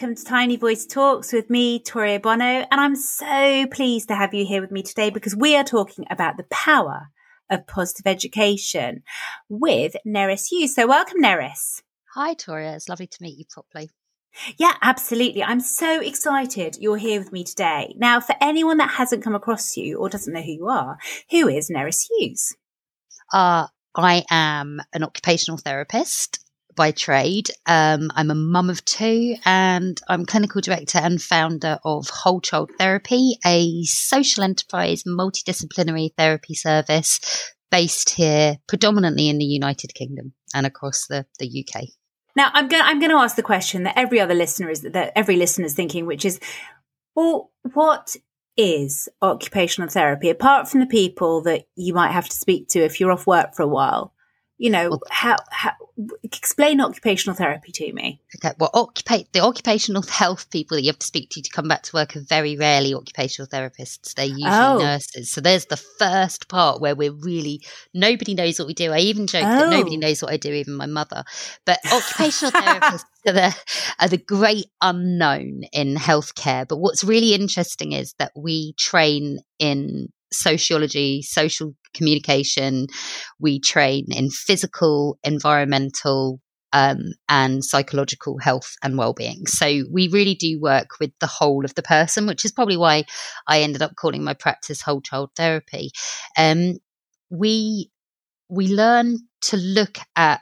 welcome to Tiny Voice Talks with me, Toria Bono. And I'm so pleased to have you here with me today because we are talking about the power of positive education with Nerys Hughes. So, welcome, Nerys. Hi, Toria. It's lovely to meet you properly. Yeah, absolutely. I'm so excited you're here with me today. Now, for anyone that hasn't come across you or doesn't know who you are, who is Nerys Hughes? Uh, I am an occupational therapist by trade. Um, I'm a mum of two and I'm clinical director and founder of Whole Child Therapy, a social enterprise multidisciplinary therapy service based here predominantly in the United Kingdom and across the, the UK. Now, I'm going. I'm going to ask the question that every other listener is that every listener is thinking, which is, well, what is occupational therapy apart from the people that you might have to speak to if you're off work for a while? You know well, how, how explain occupational therapy to me okay well the occupational health people that you have to speak to to come back to work are very rarely occupational therapists they're usually oh. nurses so there's the first part where we're really nobody knows what we do i even joke oh. that nobody oh. knows what i do even my mother but occupational therapists are the, are the great unknown in healthcare but what's really interesting is that we train in sociology, social communication. We train in physical, environmental, um, and psychological health and well-being. So we really do work with the whole of the person, which is probably why I ended up calling my practice whole child therapy. Um, we we learn to look at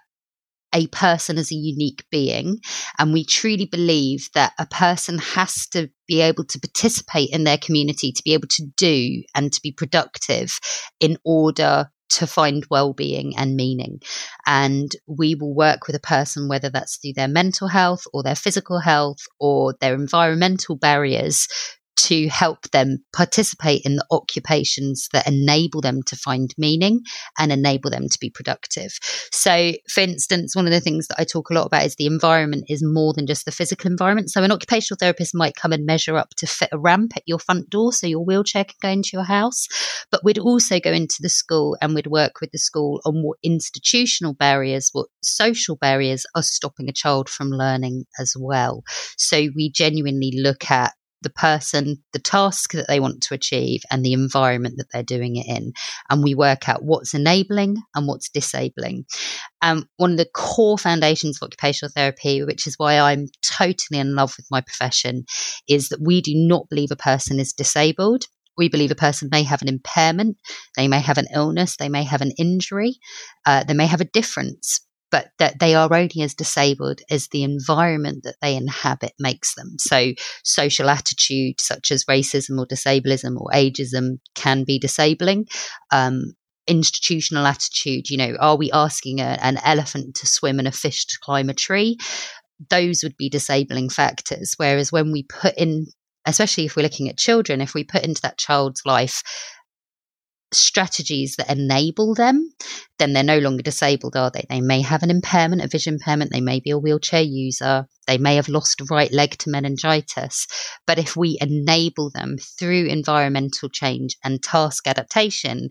a person as a unique being. And we truly believe that a person has to be able to participate in their community, to be able to do and to be productive in order to find well-being and meaning and we will work with a person whether that's through their mental health or their physical health or their environmental barriers to help them participate in the occupations that enable them to find meaning and enable them to be productive. So, for instance, one of the things that I talk a lot about is the environment is more than just the physical environment. So, an occupational therapist might come and measure up to fit a ramp at your front door so your wheelchair can go into your house, but we'd also go into the school and we'd work with the school on what institutional barriers, what social barriers are stopping a child from learning as well. So, we genuinely look at the person, the task that they want to achieve, and the environment that they're doing it in. And we work out what's enabling and what's disabling. Um, one of the core foundations of occupational therapy, which is why I'm totally in love with my profession, is that we do not believe a person is disabled. We believe a person may have an impairment, they may have an illness, they may have an injury, uh, they may have a difference, but that they are only as disabled as the environment that they inhabit makes them. So, social attitude such as racism or disableism or ageism can be disabling. Um, institutional attitude, you know, are we asking a, an elephant to swim and a fish to climb a tree? Those would be disabling factors. Whereas when we put in, especially if we're looking at children, if we put into that child's life strategies that enable them, then they're no longer disabled, are they? They may have an impairment, a vision impairment, they may be a wheelchair user, they may have lost right leg to meningitis. But if we enable them through environmental change and task adaptation,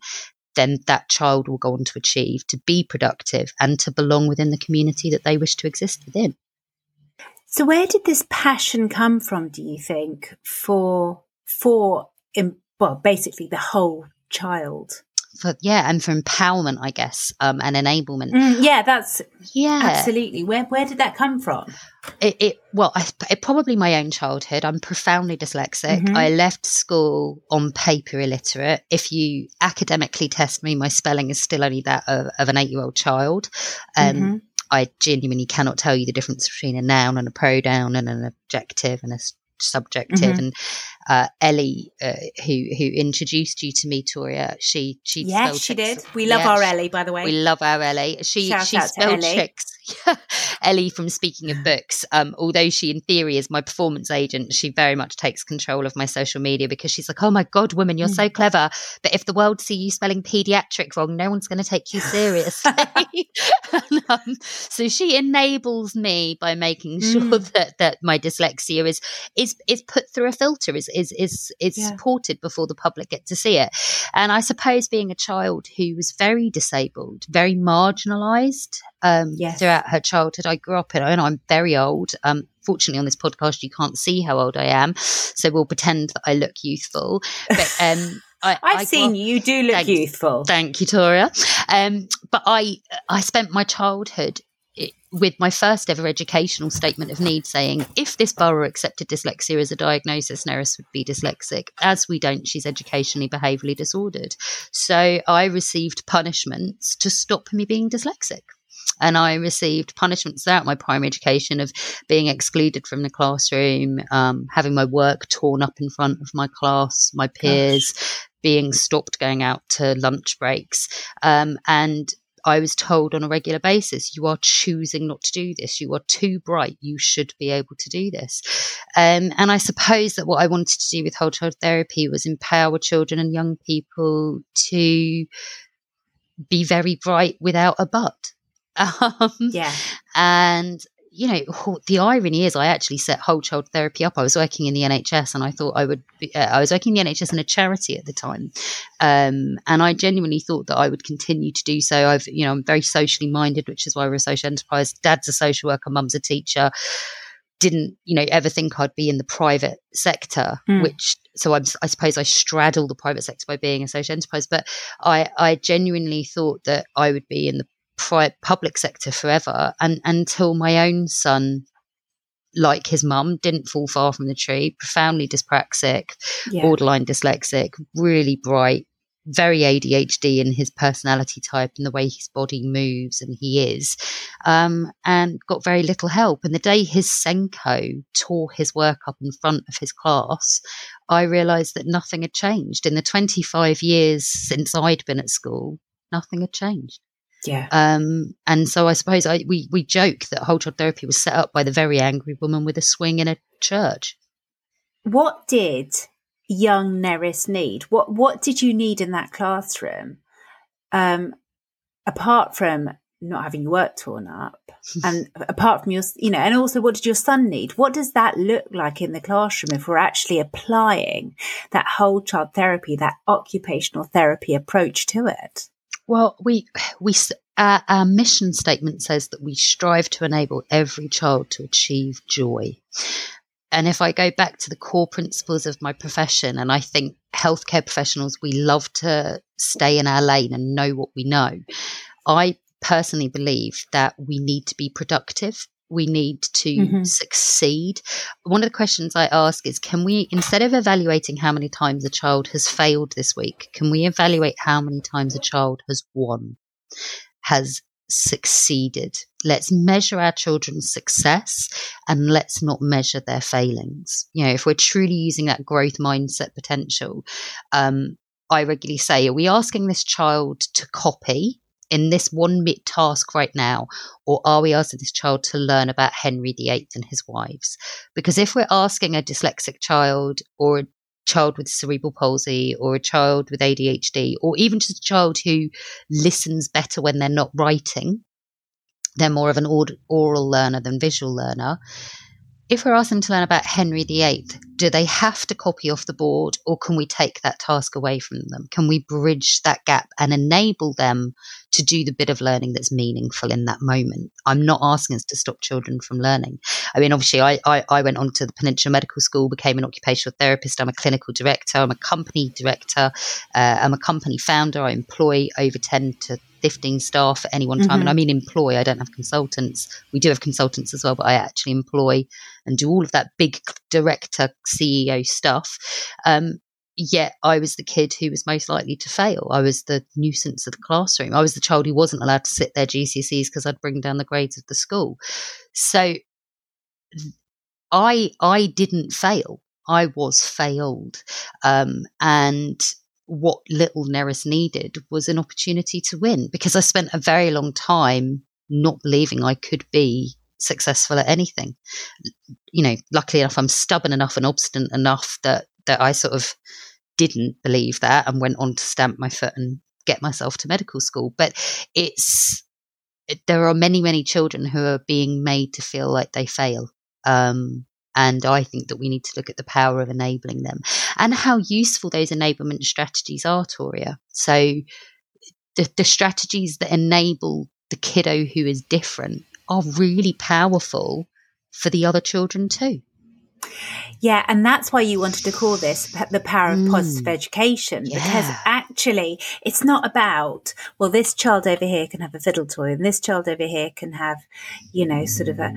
then that child will go on to achieve, to be productive, and to belong within the community that they wish to exist within. So, where did this passion come from? Do you think for for well, basically the whole child. For yeah and for empowerment i guess um and enablement. Mm, yeah that's yeah. absolutely. Where where did that come from? It, it well I, it, probably my own childhood. I'm profoundly dyslexic. Mm-hmm. i left school on paper illiterate. If you academically test me my spelling is still only that of, of an eight year old child. Um mm-hmm. I genuinely cannot tell you the difference between a noun and a pronoun and an adjective and a subjective mm-hmm. and uh, Ellie, uh, who who introduced you to me, Toria. She she yes, she did. We love yeah, our Ellie, by the way. We love our Ellie. She Shout she spelled tricks. Ellie from Speaking of Books. Um, although she, in theory, is my performance agent, she very much takes control of my social media because she's like, "Oh my god, woman, you're mm. so clever." But if the world see you spelling pediatric wrong, no one's going to take you seriously. and, um, so she enables me by making sure mm. that that my dyslexia is is is put through a filter. Is is is is yeah. supported before the public get to see it. And I suppose being a child who was very disabled, very marginalised, um, yes. throughout her childhood. I grew up in, and I'm very old. Um, fortunately, on this podcast, you can't see how old I am, so we'll pretend that I look youthful. But um, I, have seen you. You do look thank, youthful. Thank you, Toria. Um, but I, I spent my childhood with my first ever educational statement of need saying, if this borough accepted dyslexia as a diagnosis, Nerys would be dyslexic. As we don't, she's educationally behaviourally disordered. So I received punishments to stop me being dyslexic. And I received punishments throughout my primary education of being excluded from the classroom, um, having my work torn up in front of my class, my peers, Gosh. being stopped going out to lunch breaks. Um, and I was told on a regular basis, you are choosing not to do this. You are too bright. You should be able to do this. Um, and I suppose that what I wanted to do with whole child therapy was empower children and young people to be very bright without a but. Um, yeah. And you know, the irony is, I actually set whole child therapy up. I was working in the NHS, and I thought I would. Be, uh, I was working in the NHS in a charity at the time, um, and I genuinely thought that I would continue to do so. I've, you know, I'm very socially minded, which is why we're a social enterprise. Dad's a social worker, mum's a teacher. Didn't, you know, ever think I'd be in the private sector, mm. which so I'm, i suppose I straddle the private sector by being a social enterprise. But I, I genuinely thought that I would be in the private public sector forever and until my own son like his mum didn't fall far from the tree profoundly dyspraxic yeah. borderline dyslexic really bright very ADHD in his personality type and the way his body moves and he is, um, and got very little help. And the day his SENCO tore his work up in front of his class, I realised that nothing had changed. In the 25 years since I'd been at school, nothing had changed. Yeah. Um, and so I suppose I, we, we joke that whole child therapy was set up by the very angry woman with a swing in a church. What did young Nerys need? What what did you need in that classroom? Um, apart from not having your work torn up, and apart from your, you know, and also what did your son need? What does that look like in the classroom if we're actually applying that whole child therapy, that occupational therapy approach to it? Well, we we our, our mission statement says that we strive to enable every child to achieve joy. And if I go back to the core principles of my profession, and I think healthcare professionals, we love to stay in our lane and know what we know. I personally believe that we need to be productive we need to mm-hmm. succeed. One of the questions I ask is can we, instead of evaluating how many times a child has failed this week, can we evaluate how many times a child has won, has succeeded? Let's measure our children's success and let's not measure their failings. You know, if we're truly using that growth mindset potential, um, I regularly say, are we asking this child to copy in this one bit task right now, or are we asking this child to learn about Henry VIII and his wives? Because if we're asking a dyslexic child or a child with cerebral palsy or a child with ADHD, or even just a child who listens better when they're not writing, they're more of an oral learner than visual learner if we're asking them to learn about Henry VIII, do they have to copy off the board or can we take that task away from them? Can we bridge that gap and enable them to do the bit of learning that's meaningful in that moment? I'm not asking us to stop children from learning. I mean, obviously, I, I, I went on to the Peninsula Medical School, became an occupational therapist. I'm a clinical director. I'm a company director. Uh, I'm a company founder. I employ over 10 to 15 staff at any one time. Mm-hmm. And I mean employ, I don't have consultants. We do have consultants as well, but I actually employ and do all of that big director CEO stuff. Um, yet I was the kid who was most likely to fail. I was the nuisance of the classroom. I was the child who wasn't allowed to sit their GCSEs because I'd bring down the grades of the school. So I I didn't fail. I was failed. Um, and what little Nerys needed was an opportunity to win because I spent a very long time not believing I could be successful at anything. You know, luckily enough, I'm stubborn enough and obstinate enough that that I sort of didn't believe that and went on to stamp my foot and get myself to medical school. But it's there are many, many children who are being made to feel like they fail. Um, and I think that we need to look at the power of enabling them and how useful those enablement strategies are, Toria. So the, the strategies that enable the kiddo who is different are really powerful for the other children too. Yeah, and that's why you wanted to call this the power of positive mm. education yeah. because actually it's not about, well, this child over here can have a fiddle toy and this child over here can have, you know, sort of a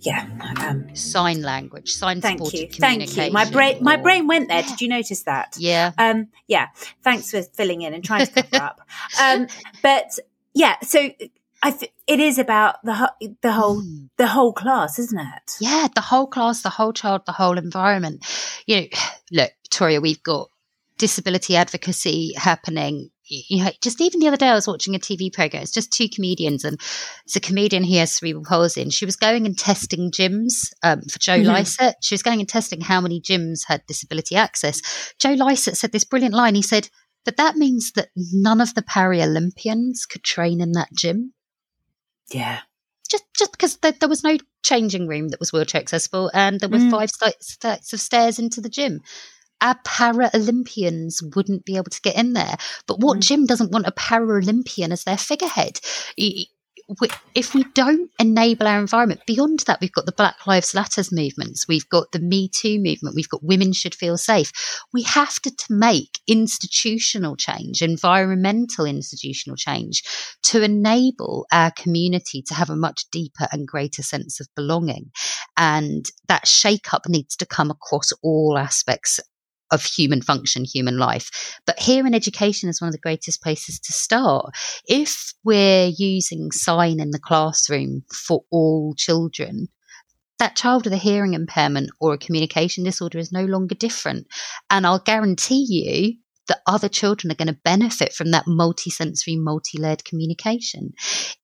yeah um, sign language sign thank you thank you my brain my brain went there did you notice that yeah um yeah thanks for filling in and trying to cover up um but yeah so I th- it is about the the whole mm. the whole class, isn't it? Yeah, the whole class, the whole child, the whole environment. You know, look, Victoria, we've got disability advocacy happening. You know, just even the other day, I was watching a TV program. It's just two comedians, and it's a comedian who has cerebral palsy, and she was going and testing gyms um, for Joe mm-hmm. Lycett. She was going and testing how many gyms had disability access. Joe Lycett said this brilliant line. He said, "But that means that none of the Paralympians could train in that gym." Yeah. Just, just because there, there was no changing room that was wheelchair accessible, and there were mm. five flights of stairs into the gym our Paralympians wouldn't be able to get in there. But what mm. gym doesn't want a Paralympian as their figurehead? if we don't enable our environment, beyond that, we've got the Black Lives Matters movements, we've got the Me Too movement, we've got women should feel safe. We have to, to make institutional change, environmental institutional change, to enable our community to have a much deeper and greater sense of belonging. And that shake up needs to come across all aspects of human function, human life. But here in education is one of the greatest places to start. If we're using sign in the classroom for all children, that child with a hearing impairment or a communication disorder is no longer different. And I'll guarantee you that other children are going to benefit from that multisensory, multi-layered communication.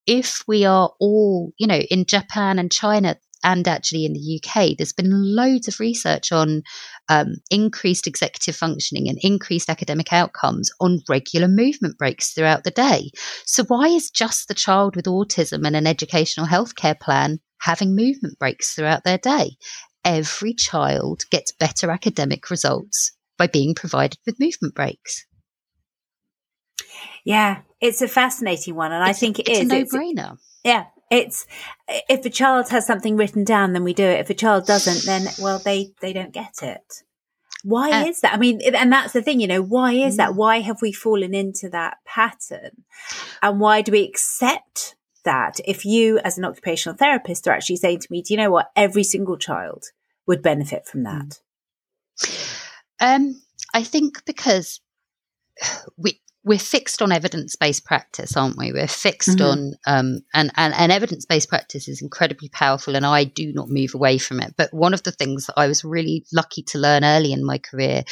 If we are all, you know, in Japan and China, and actually in the UK, there's been loads of research on um, increased executive functioning and increased academic outcomes on regular movement breaks throughout the day. So, why is just the child with autism and an educational healthcare plan having movement breaks throughout their day? Every child gets better academic results by being provided with movement breaks. Yeah, it's a fascinating one, and it's, I think it it's is. a no-brainer. yeah, it's if a child has something written down, then we do it. If a child doesn't, then well, they they don't get it. Why uh, is that? I mean, and that's the thing, you know, why is that? Mm. Why have we fallen into that pattern? And why do we accept that? If you, as an occupational therapist, are actually saying to me, do you know what? Every single child would benefit from that. Um, I think because we we're fixed on evidence based practice, aren't we? We're fixed mm-hmm. on, um, and, and, and evidence based practice is incredibly powerful, and I do not move away from it. But one of the things that I was really lucky to learn early in my career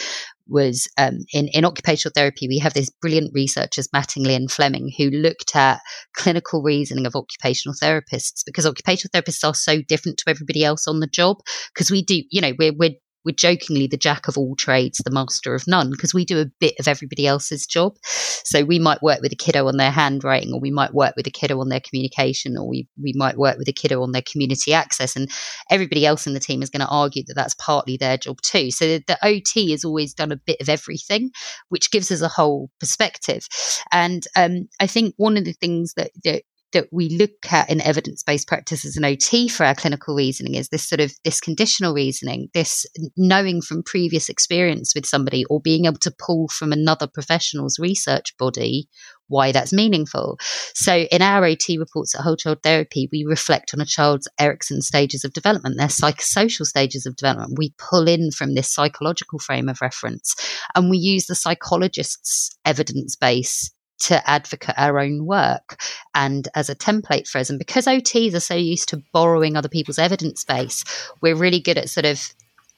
was um, in, in occupational therapy, we have these brilliant researchers, Mattingly and Fleming, who looked at clinical reasoning of occupational therapists because occupational therapists are so different to everybody else on the job. Because we do, you know, we're, we're we're jokingly the jack of all trades, the master of none, because we do a bit of everybody else's job. So we might work with a kiddo on their handwriting, or we might work with a kiddo on their communication, or we, we might work with a kiddo on their community access. And everybody else in the team is going to argue that that's partly their job too. So the, the OT has always done a bit of everything, which gives us a whole perspective. And um, I think one of the things that, that that we look at in evidence-based practices and OT for our clinical reasoning is this sort of this conditional reasoning, this knowing from previous experience with somebody or being able to pull from another professional's research body why that's meaningful. So in our OT reports at Whole Child Therapy, we reflect on a child's Erikson stages of development, their psychosocial stages of development. We pull in from this psychological frame of reference and we use the psychologist's evidence base to advocate our own work and as a template for us. And because OTs are so used to borrowing other people's evidence base, we're really good at sort of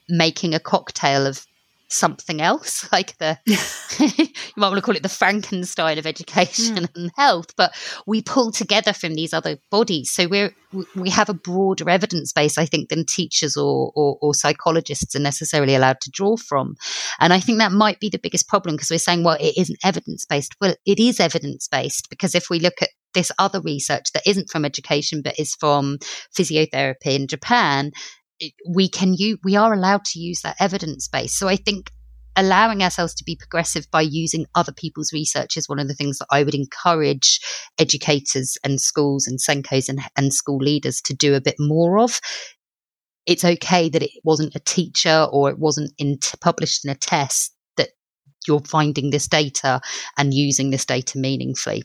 making a cocktail of something else, like the you might want to call it the Frankenstein of education mm. and health. But we pull together from these other bodies, so we're we have a broader evidence base, I think, than teachers or, or, or psychologists are necessarily allowed to draw from. And I think that might be the biggest problem because we're saying, well, it isn't evidence based. Well, it is evidence based because if we look at this other research that isn't from education but is from physiotherapy in Japan, we can use, we are allowed to use that evidence base. So I think allowing ourselves to be progressive by using other people's research is one of the things that I would encourage educators and schools and SENCOs and, and school leaders to do a bit more of. It's okay that it wasn't a teacher or it wasn't in t- published in a test that you're finding this data and using this data meaningfully.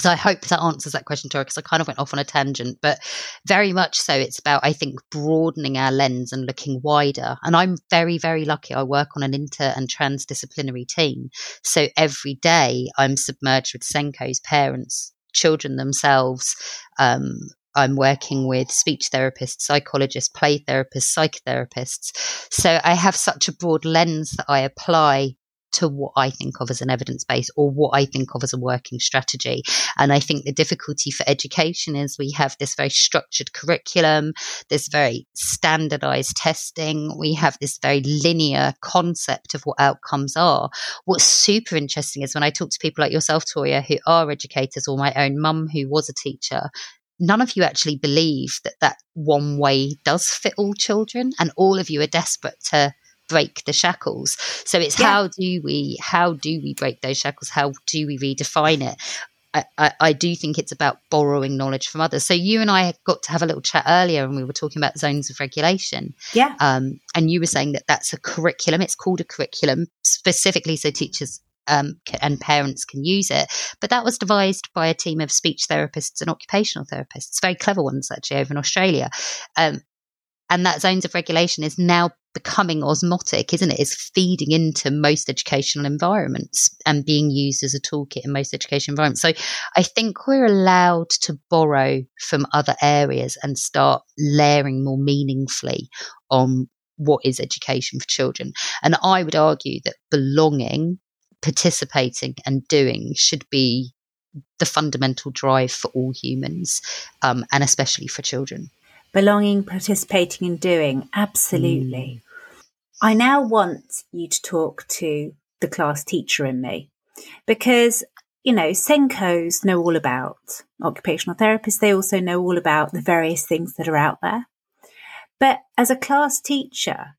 So I hope that answers that question, Tori, because I kind of went off on a tangent, but very much so. It's about, I think, broadening our lens and looking wider. And I'm very, very lucky. I work on an inter and transdisciplinary team. So every day I'm submerged with SENCO's parents, children themselves. Um, I'm working with speech therapists, psychologists, play therapists, psychotherapists. So I have such a broad lens that I apply to what I think of as an evidence base or what I think of as a working strategy. And I think the difficulty for education is we have this very structured curriculum, this very standardized testing, we have this very linear concept of what outcomes are. What's super interesting is when I talk to people like yourself, Toria, who are educators, or my own mum who was a teacher, none of you actually believe that that one way does fit all children and all of you are desperate to break the shackles. So it's yeah. how do we how do we break those shackles? How do we redefine it? I, I, I, do think it's about borrowing knowledge from others. So you and I got to have a little chat earlier, and we were talking about zones of regulation. Yeah. Um, and you were saying that that's a curriculum. It's called a curriculum specifically so teachers um, and parents can use it. But that was devised by a team of speech therapists and occupational therapists, very clever ones actually over in Australia. Um, and that zones of regulation is now becoming osmotic, isn't it? It's feeding into most educational environments and being used as a toolkit in most education environments. So I think we're allowed to borrow from other areas and start layering more meaningfully on what is education for children. And I would argue that belonging, participating, and doing should be the fundamental drive for all humans, um, and especially for children belonging, participating, and doing. Absolutely. Mm. I now want you to talk to the class teacher in me because, you know, SENCOs know all about occupational therapists. They also know all about the various things that are out there. But as a class teacher,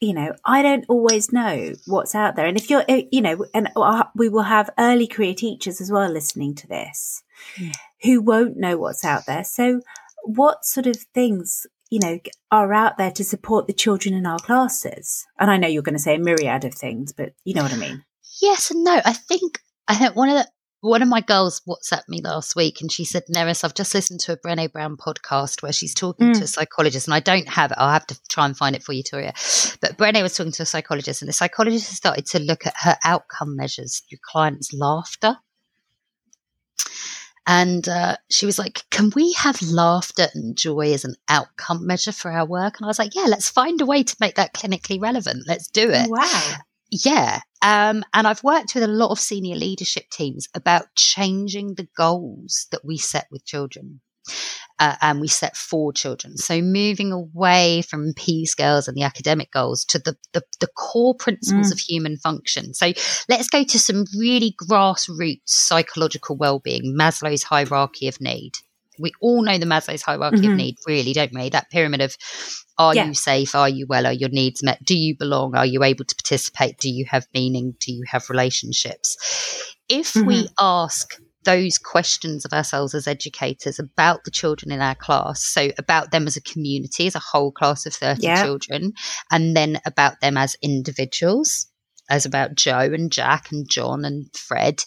you know, I don't always know what's out there. And if you're, eh, you know, and we will have early career teachers as well listening to this mm. who won't know what's out there. So what sort of things you know are out there to support the children in our classes and i know you're going to say a myriad of things but you know what i mean yes and no i think i think one of the one of my girls WhatsApped me last week and she said, Nerys, I've just listened to a Brene Brown podcast where she's talking mm. to a psychologist, and I don't have it. I'll have to try and find it for you, Toria. But Brene was talking to a psychologist, and the psychologist started to look at her outcome measures through clients' laughter. And uh, she was like, Can we have laughter and joy as an outcome measure for our work? And I was like, Yeah, let's find a way to make that clinically relevant. Let's do it. Wow. Yeah. Um, and I've worked with a lot of senior leadership teams about changing the goals that we set with children uh, and we set for children. So moving away from P scales and the academic goals to the, the, the core principles mm. of human function. So let's go to some really grassroots psychological well-being, Maslow's hierarchy of need. We all know the Maslow's hierarchy mm-hmm. of need, really, don't we? That pyramid of are yeah. you safe? Are you well? Are your needs met? Do you belong? Are you able to participate? Do you have meaning? Do you have relationships? If mm-hmm. we ask those questions of ourselves as educators about the children in our class. So, about them as a community, as a whole class of 30 yeah. children, and then about them as individuals, as about Joe and Jack and John and Fred.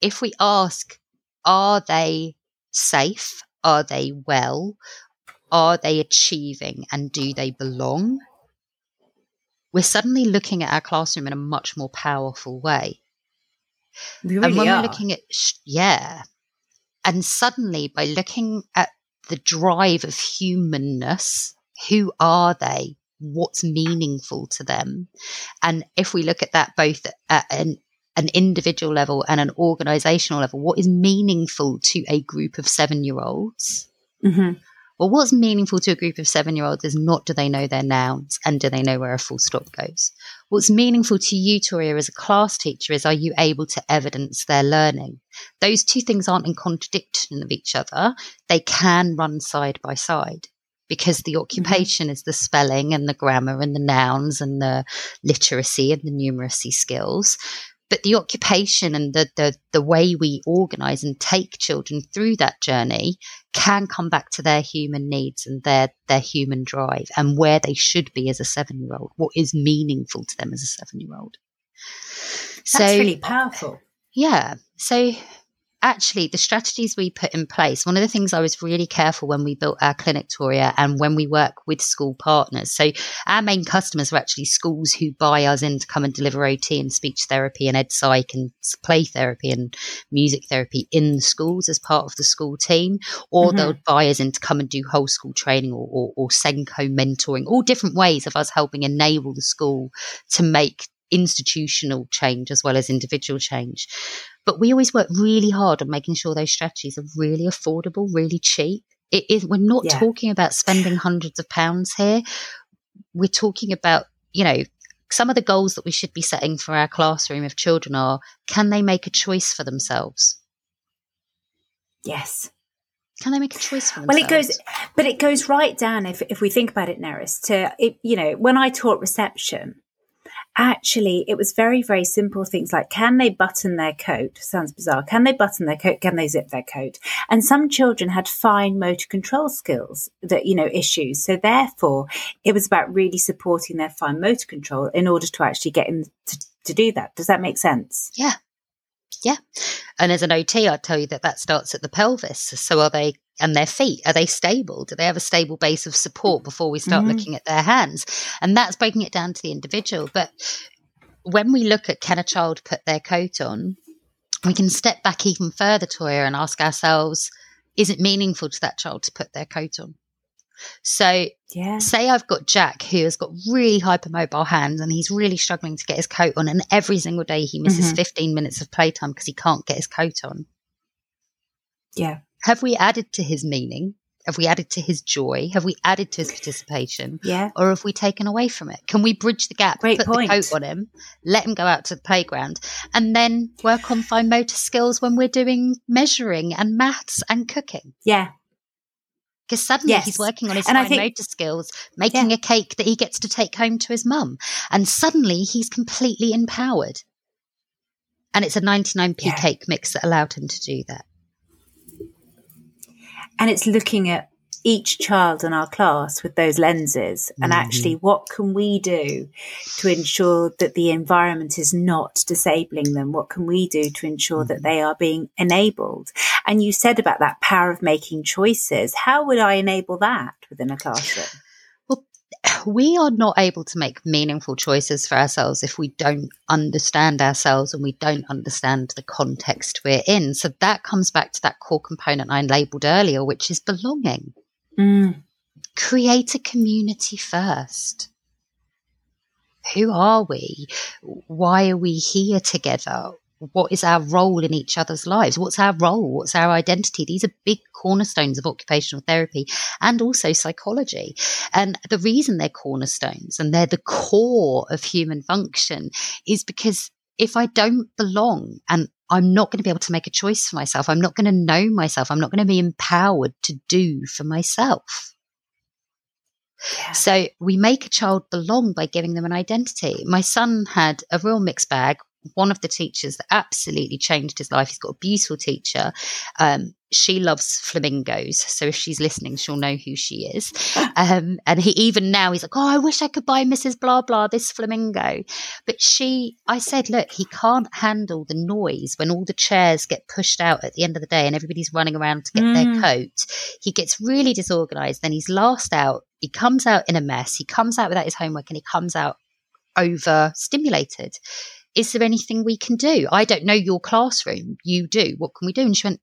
If we ask, are they safe? Are they well? Are they achieving? And do they belong? We're suddenly looking at our classroom in a much more powerful way. Really and when are. we're looking at, yeah, and suddenly by looking at the drive of humanness, who are they? What's meaningful to them? And if we look at that both at an, an individual level and an organizational level, what is meaningful to a group of seven year olds? Mm-hmm. Well, what's meaningful to a group of seven year olds is not do they know their nouns and do they know where a full stop goes. What's meaningful to you, Toria, as a class teacher is are you able to evidence their learning? Those two things aren't in contradiction of each other. They can run side by side because the mm-hmm. occupation is the spelling and the grammar and the nouns and the literacy and the numeracy skills but the occupation and the, the, the way we organize and take children through that journey can come back to their human needs and their, their human drive and where they should be as a seven year old, what is meaningful to them as a seven year old. So, That's really powerful. Yeah. So actually the strategies we put in place one of the things i was really careful when we built our clinic toria and when we work with school partners so our main customers are actually schools who buy us in to come and deliver ot and speech therapy and ed psych and play therapy and music therapy in the schools as part of the school team or mm-hmm. they'll buy us in to come and do whole school training or, or, or SENCO mentoring all different ways of us helping enable the school to make institutional change as well as individual change. But we always work really hard on making sure those strategies are really affordable, really cheap. It is, we're not yeah. talking about spending hundreds of pounds here. We're talking about, you know, some of the goals that we should be setting for our classroom of children are can they make a choice for themselves? Yes. Can they make a choice for themselves? Well, it goes, but it goes right down if, if we think about it, Nerys, to, it, you know, when I taught reception, actually it was very very simple things like can they button their coat? Sounds bizarre. Can they button their coat? Can they zip their coat? And some children had fine motor control skills that you know issues. So therefore it was about really supporting their fine motor control in order to actually get them to, to do that. Does that make sense? Yeah. Yeah. And as an OT, I'd tell you that that starts at the pelvis. So are they, and their feet, are they stable? Do they have a stable base of support before we start mm-hmm. looking at their hands? And that's breaking it down to the individual. But when we look at can a child put their coat on, we can step back even further, Toria, and ask ourselves, is it meaningful to that child to put their coat on? So, yeah. say I've got Jack who has got really hypermobile hands and he's really struggling to get his coat on, and every single day he misses mm-hmm. 15 minutes of playtime because he can't get his coat on. Yeah. Have we added to his meaning? Have we added to his joy? Have we added to his participation? Yeah. Or have we taken away from it? Can we bridge the gap, Great put point. the coat on him, let him go out to the playground, and then work on fine motor skills when we're doing measuring and maths and cooking? Yeah because suddenly yes. he's working on his and fine think, motor skills, making yeah. a cake that he gets to take home to his mum. And suddenly he's completely empowered. And it's a 99p yeah. cake mix that allowed him to do that. And it's looking at each child in our class with those lenses and mm-hmm. actually what can we do to ensure that the environment is not disabling them what can we do to ensure mm-hmm. that they are being enabled and you said about that power of making choices how would i enable that within a classroom we are not able to make meaningful choices for ourselves if we don't understand ourselves and we don't understand the context we're in. So that comes back to that core component I labeled earlier, which is belonging. Mm. Create a community first. Who are we? Why are we here together? What is our role in each other's lives? What's our role? What's our identity? These are big cornerstones of occupational therapy and also psychology. And the reason they're cornerstones and they're the core of human function is because if I don't belong and I'm not going to be able to make a choice for myself. I'm not going to know myself. I'm not going to be empowered to do for myself. Yeah. So we make a child belong by giving them an identity. My son had a real mixed bag one of the teachers that absolutely changed his life. He's got a beautiful teacher. Um, she loves flamingos. So if she's listening, she'll know who she is. Um, and he even now he's like, Oh, I wish I could buy Mrs. Blah blah this flamingo. But she I said, look, he can't handle the noise when all the chairs get pushed out at the end of the day and everybody's running around to get mm. their coat. He gets really disorganized, then he's last out, he comes out in a mess, he comes out without his homework and he comes out overstimulated is there anything we can do? I don't know your classroom. You do. What can we do? And she went,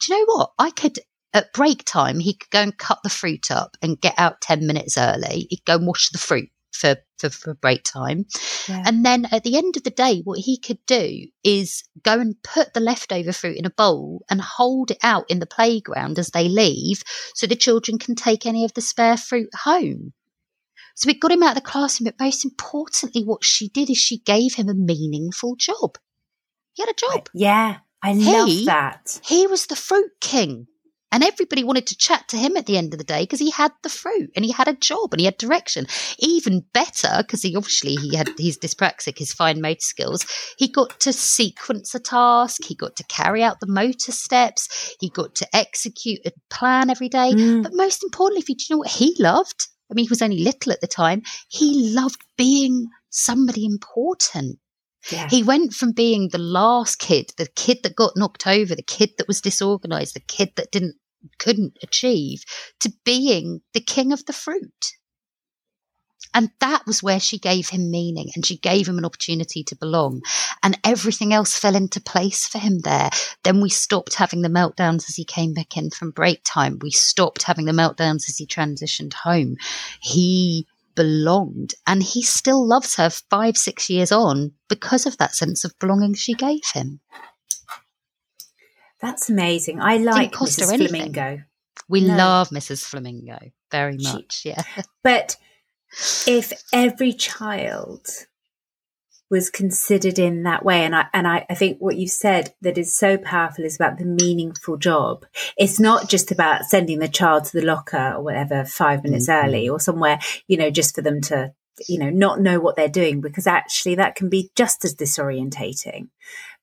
do you know what? I could, at break time, he could go and cut the fruit up and get out 10 minutes early. He'd go and wash the fruit for, for, for break time. Yeah. And then at the end of the day, what he could do is go and put the leftover fruit in a bowl and hold it out in the playground as they leave so the children can take any of the spare fruit home. So we got him out of the classroom, but most importantly, what she did is she gave him a meaningful job. He had a job. Yeah, I he, love that. He was the fruit king And everybody wanted to chat to him at the end of the day because he had the fruit and he had a job and he had direction. Even better, because he obviously he had he's dyspraxic, his fine motor skills. He got to sequence a task. He got to carry out the motor steps. He got to execute a plan every day. Mm. But most importantly, if you, do you know what he loved? I mean, he was only little at the time. He loved being somebody important. Yeah. He went from being the last kid, the kid that got knocked over, the kid that was disorganized, the kid that didn't couldn't achieve, to being the king of the fruit. And that was where she gave him meaning and she gave him an opportunity to belong. And everything else fell into place for him there. Then we stopped having the meltdowns as he came back in from break time. We stopped having the meltdowns as he transitioned home. He belonged and he still loves her five, six years on because of that sense of belonging she gave him. That's amazing. I like Mrs. Flamingo. We no. love Mrs. Flamingo very much. She, yeah. But if every child was considered in that way. And I and I, I think what you said that is so powerful is about the meaningful job. It's not just about sending the child to the locker or whatever five minutes mm-hmm. early or somewhere, you know, just for them to, you know, not know what they're doing because actually that can be just as disorientating.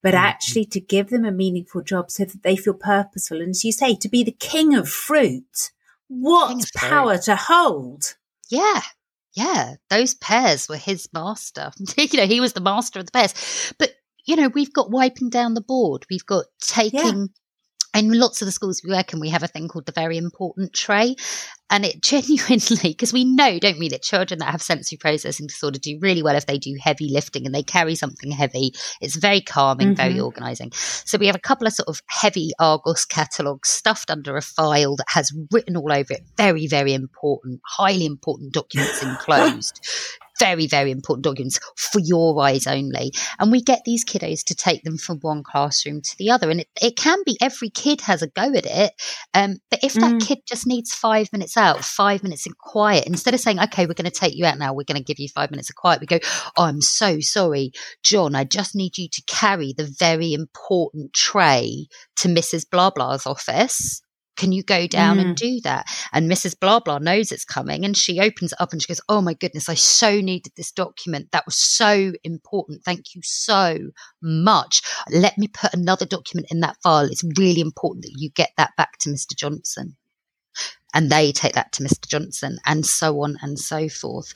But mm-hmm. actually to give them a meaningful job so that they feel purposeful. And as you say, to be the king of fruit, what power fruit. to hold. Yeah, yeah, those pears were his master. you know, he was the master of the pears. But, you know, we've got wiping down the board. We've got taking in lots of the schools we work in, we have a thing called the very important tray. And it genuinely, because we know, don't we, that children that have sensory processing disorder do really well if they do heavy lifting and they carry something heavy. It's very calming, mm-hmm. very organizing. So we have a couple of sort of heavy Argos catalogues stuffed under a file that has written all over it very, very important, highly important documents enclosed very, very important documents for your eyes only. And we get these kiddos to take them from one classroom to the other. And it, it can be every kid has a go at it. Um, but if that mm. kid just needs five minutes out, five minutes in quiet, instead of saying, okay, we're going to take you out now, we're going to give you five minutes of quiet, we go, oh, I'm so sorry, John, I just need you to carry the very important tray to Mrs. Blah Blah's office can you go down mm. and do that? And Mrs. Blah Blah knows it's coming and she opens it up and she goes, Oh my goodness, I so needed this document. That was so important. Thank you so much. Let me put another document in that file. It's really important that you get that back to Mr. Johnson. And they take that to Mr. Johnson and so on and so forth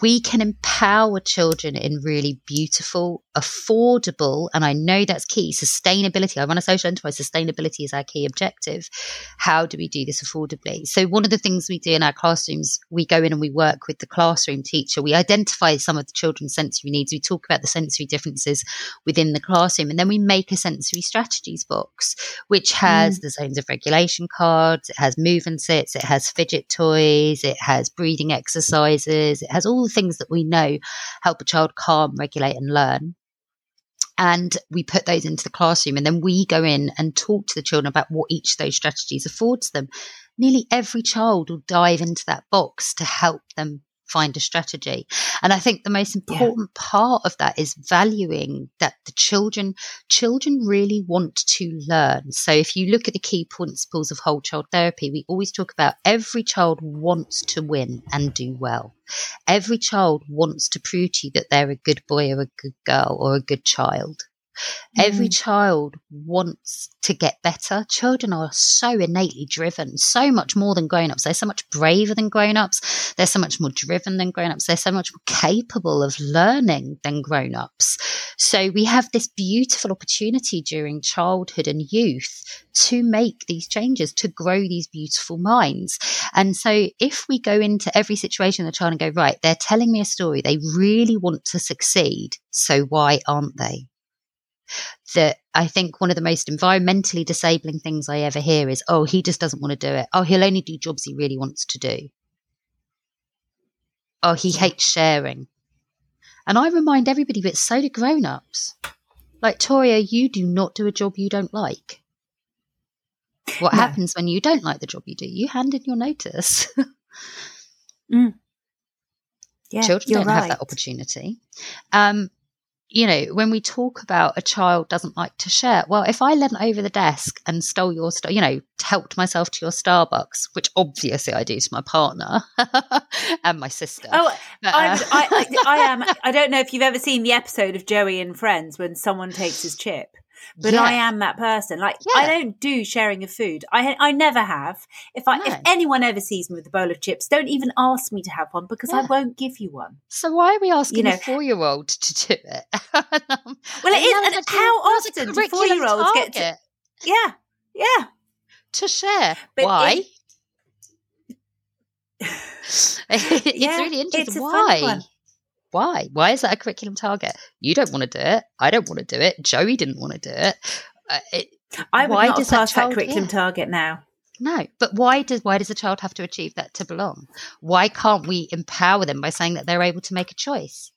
we can empower children in really beautiful, affordable, and I know that's key sustainability. I run a social enterprise, sustainability is our key objective. How do we do this affordably? So, one of the things we do in our classrooms, we go in and we work with the classroom teacher. We identify some of the children's sensory needs. We talk about the sensory differences within the classroom, and then we make a sensory strategies box, which has mm. the zones of regulation cards, it has move and sits, it has fidget toys, it has breathing exercises, it has all all the things that we know help a child calm, regulate, and learn. And we put those into the classroom, and then we go in and talk to the children about what each of those strategies affords them. Nearly every child will dive into that box to help them find a strategy. And I think the most important yeah. part of that is valuing that the children children really want to learn. So if you look at the key principles of whole child therapy, we always talk about every child wants to win and do well. Every child wants to prove to you that they're a good boy or a good girl or a good child. Mm. Every child wants to get better. Children are so innately driven, so much more than grown ups. They're so much braver than grown ups. They're so much more driven than grown ups. They're so much more capable of learning than grown ups. So we have this beautiful opportunity during childhood and youth to make these changes, to grow these beautiful minds. And so if we go into every situation, the child and go, right, they're telling me a story. They really want to succeed. So why aren't they? That I think one of the most environmentally disabling things I ever hear is, oh, he just doesn't want to do it. Oh, he'll only do jobs he really wants to do. Oh, he hates sharing. And I remind everybody, but so do grown ups. Like, Toria, you do not do a job you don't like. What no. happens when you don't like the job you do? You hand in your notice. mm. yeah, Children don't right. have that opportunity. Um, you know, when we talk about a child doesn't like to share, well, if I leant over the desk and stole your, you know, helped myself to your Starbucks, which obviously I do to my partner and my sister. Oh, but, uh, I, I, I am. I don't know if you've ever seen the episode of Joey and Friends when someone takes his chip but yeah. I am that person. Like yeah. I don't do sharing of food. I I never have. If I no. if anyone ever sees me with a bowl of chips, don't even ask me to have one because yeah. I won't give you one. So why are we asking you know, a four year old to do it? well, it is. And how often do four year olds get? To, yeah, yeah, to share. But why? It, it's really interesting. Why? Why? Why is that a curriculum target? You don't want to do it. I don't want to do it. Joey didn't want to do it. Uh, it I would why not does that, that curriculum target now. No, but why does why does a child have to achieve that to belong? Why can't we empower them by saying that they're able to make a choice?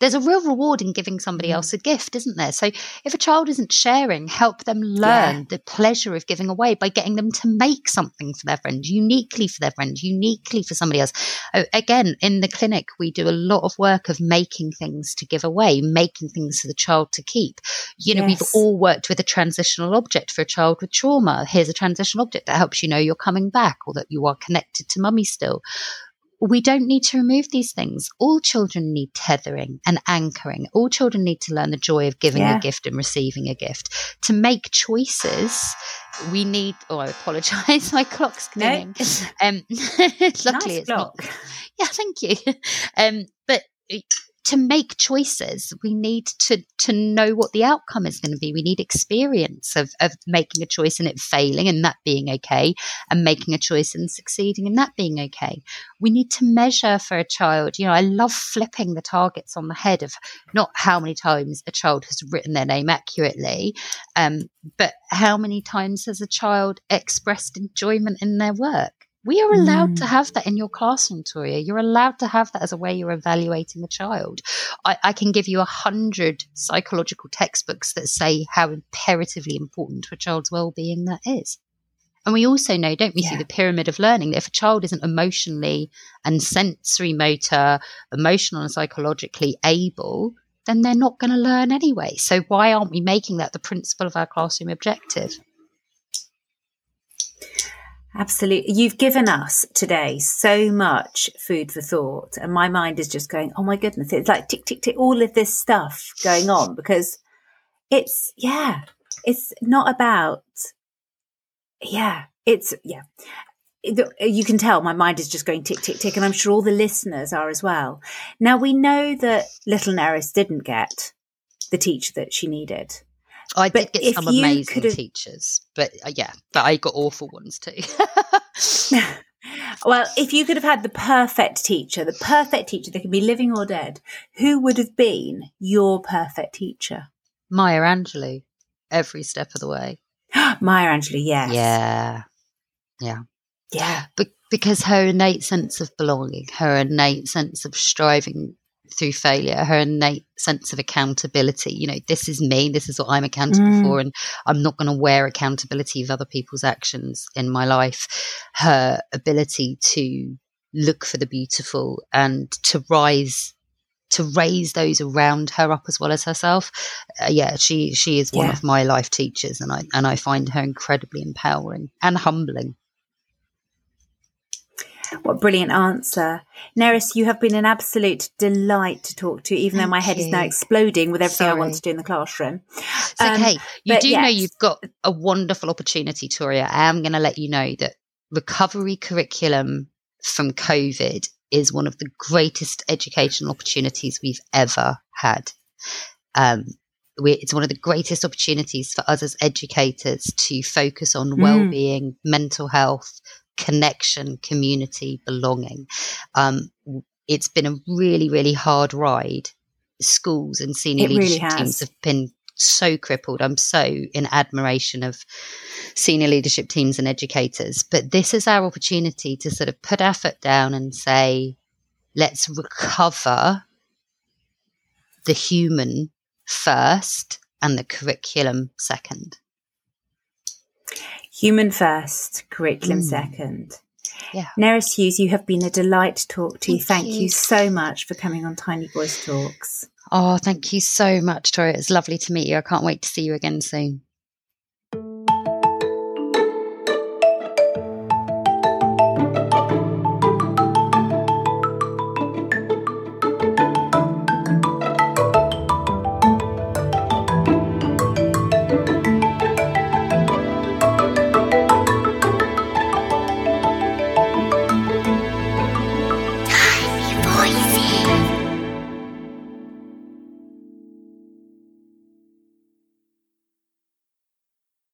There's a real reward in giving somebody mm. else a gift, isn't there? So if a child isn't sharing, help them learn yeah. the pleasure of giving away by getting them to make something for their friend, uniquely for their friend, uniquely for somebody else. Again, in the clinic, we do a lot of work of making things to give away, making things for the child to keep. You know, yes. we've all worked with a transitional object for a child with trauma. Here's a transitional object that helps you know you're coming back or that you are connected to mummy still we don't need to remove these things. All children need tethering and anchoring. All children need to learn the joy of giving yeah. a gift and receiving a gift. To make choices, we need. Oh, I apologise. My clock's spinning. No. Um, luckily, nice it's clock. not. Yeah, thank you. Um, but to make choices, we need to to know what the outcome is going to be. We need experience of, of making a choice and it failing and that being okay, and making a choice and succeeding and that being okay. We need to measure for a child. You know, I love flipping the targets on the head of not how many times a child has written their name accurately, um, but how many times has a child expressed enjoyment in their work. We are allowed mm. to have that in your classroom, Toria. You're allowed to have that as a way you're evaluating the child. I, I can give you a hundred psychological textbooks that say how imperatively important for a child's well-being that is. And we also know, don't we, yeah. through the pyramid of learning, that if a child isn't emotionally and sensory motor, emotional and psychologically able, then they're not going to learn anyway. So why aren't we making that the principle of our classroom objective? Absolutely. You've given us today so much food for thought. And my mind is just going, oh my goodness, it's like tick, tick, tick, all of this stuff going on because it's, yeah, it's not about, yeah, it's, yeah. You can tell my mind is just going tick, tick, tick. And I'm sure all the listeners are as well. Now we know that little Nerys didn't get the teacher that she needed. I but did get some amazing teachers, but uh, yeah, but I got awful ones too. well, if you could have had the perfect teacher, the perfect teacher that could be living or dead, who would have been your perfect teacher? Maya Angelou, every step of the way. Maya Angelou, yes. Yeah. Yeah. Yeah. But because her innate sense of belonging, her innate sense of striving through failure, her innate sense of accountability. You know, this is me, this is what I'm accountable mm. for, and I'm not going to wear accountability of other people's actions in my life. Her ability to look for the beautiful and to rise to raise those around her up as well as herself. Uh, yeah, she she is one yeah. of my life teachers, and I and I find her incredibly empowering and humbling. What brilliant answer. Nerys, you have been an absolute delight to talk to, even Thank though my head you. is now exploding with everything Sorry. I want to do in the classroom. It's um, okay. You do yes. know you've got a wonderful opportunity, Toria. I am going to let you know that recovery curriculum from COVID is one of the greatest educational opportunities we've ever had. Um, it's one of the greatest opportunities for us as educators to focus on mm. well-being, mental health, connection, community, belonging. Um, it's been a really, really hard ride. Schools and senior leadership teams have been so crippled. I'm so in admiration of senior leadership teams and educators. But this is our opportunity to sort of put our foot down and say, let's recover the human first and the curriculum second. Human first, curriculum mm. second. Yeah. Nerys Hughes, you have been a delight to talk to. Thank, Thank you. you so much for coming on Tiny Voice Talks. Oh, thank you so much, Tori. It's lovely to meet you. I can't wait to see you again soon.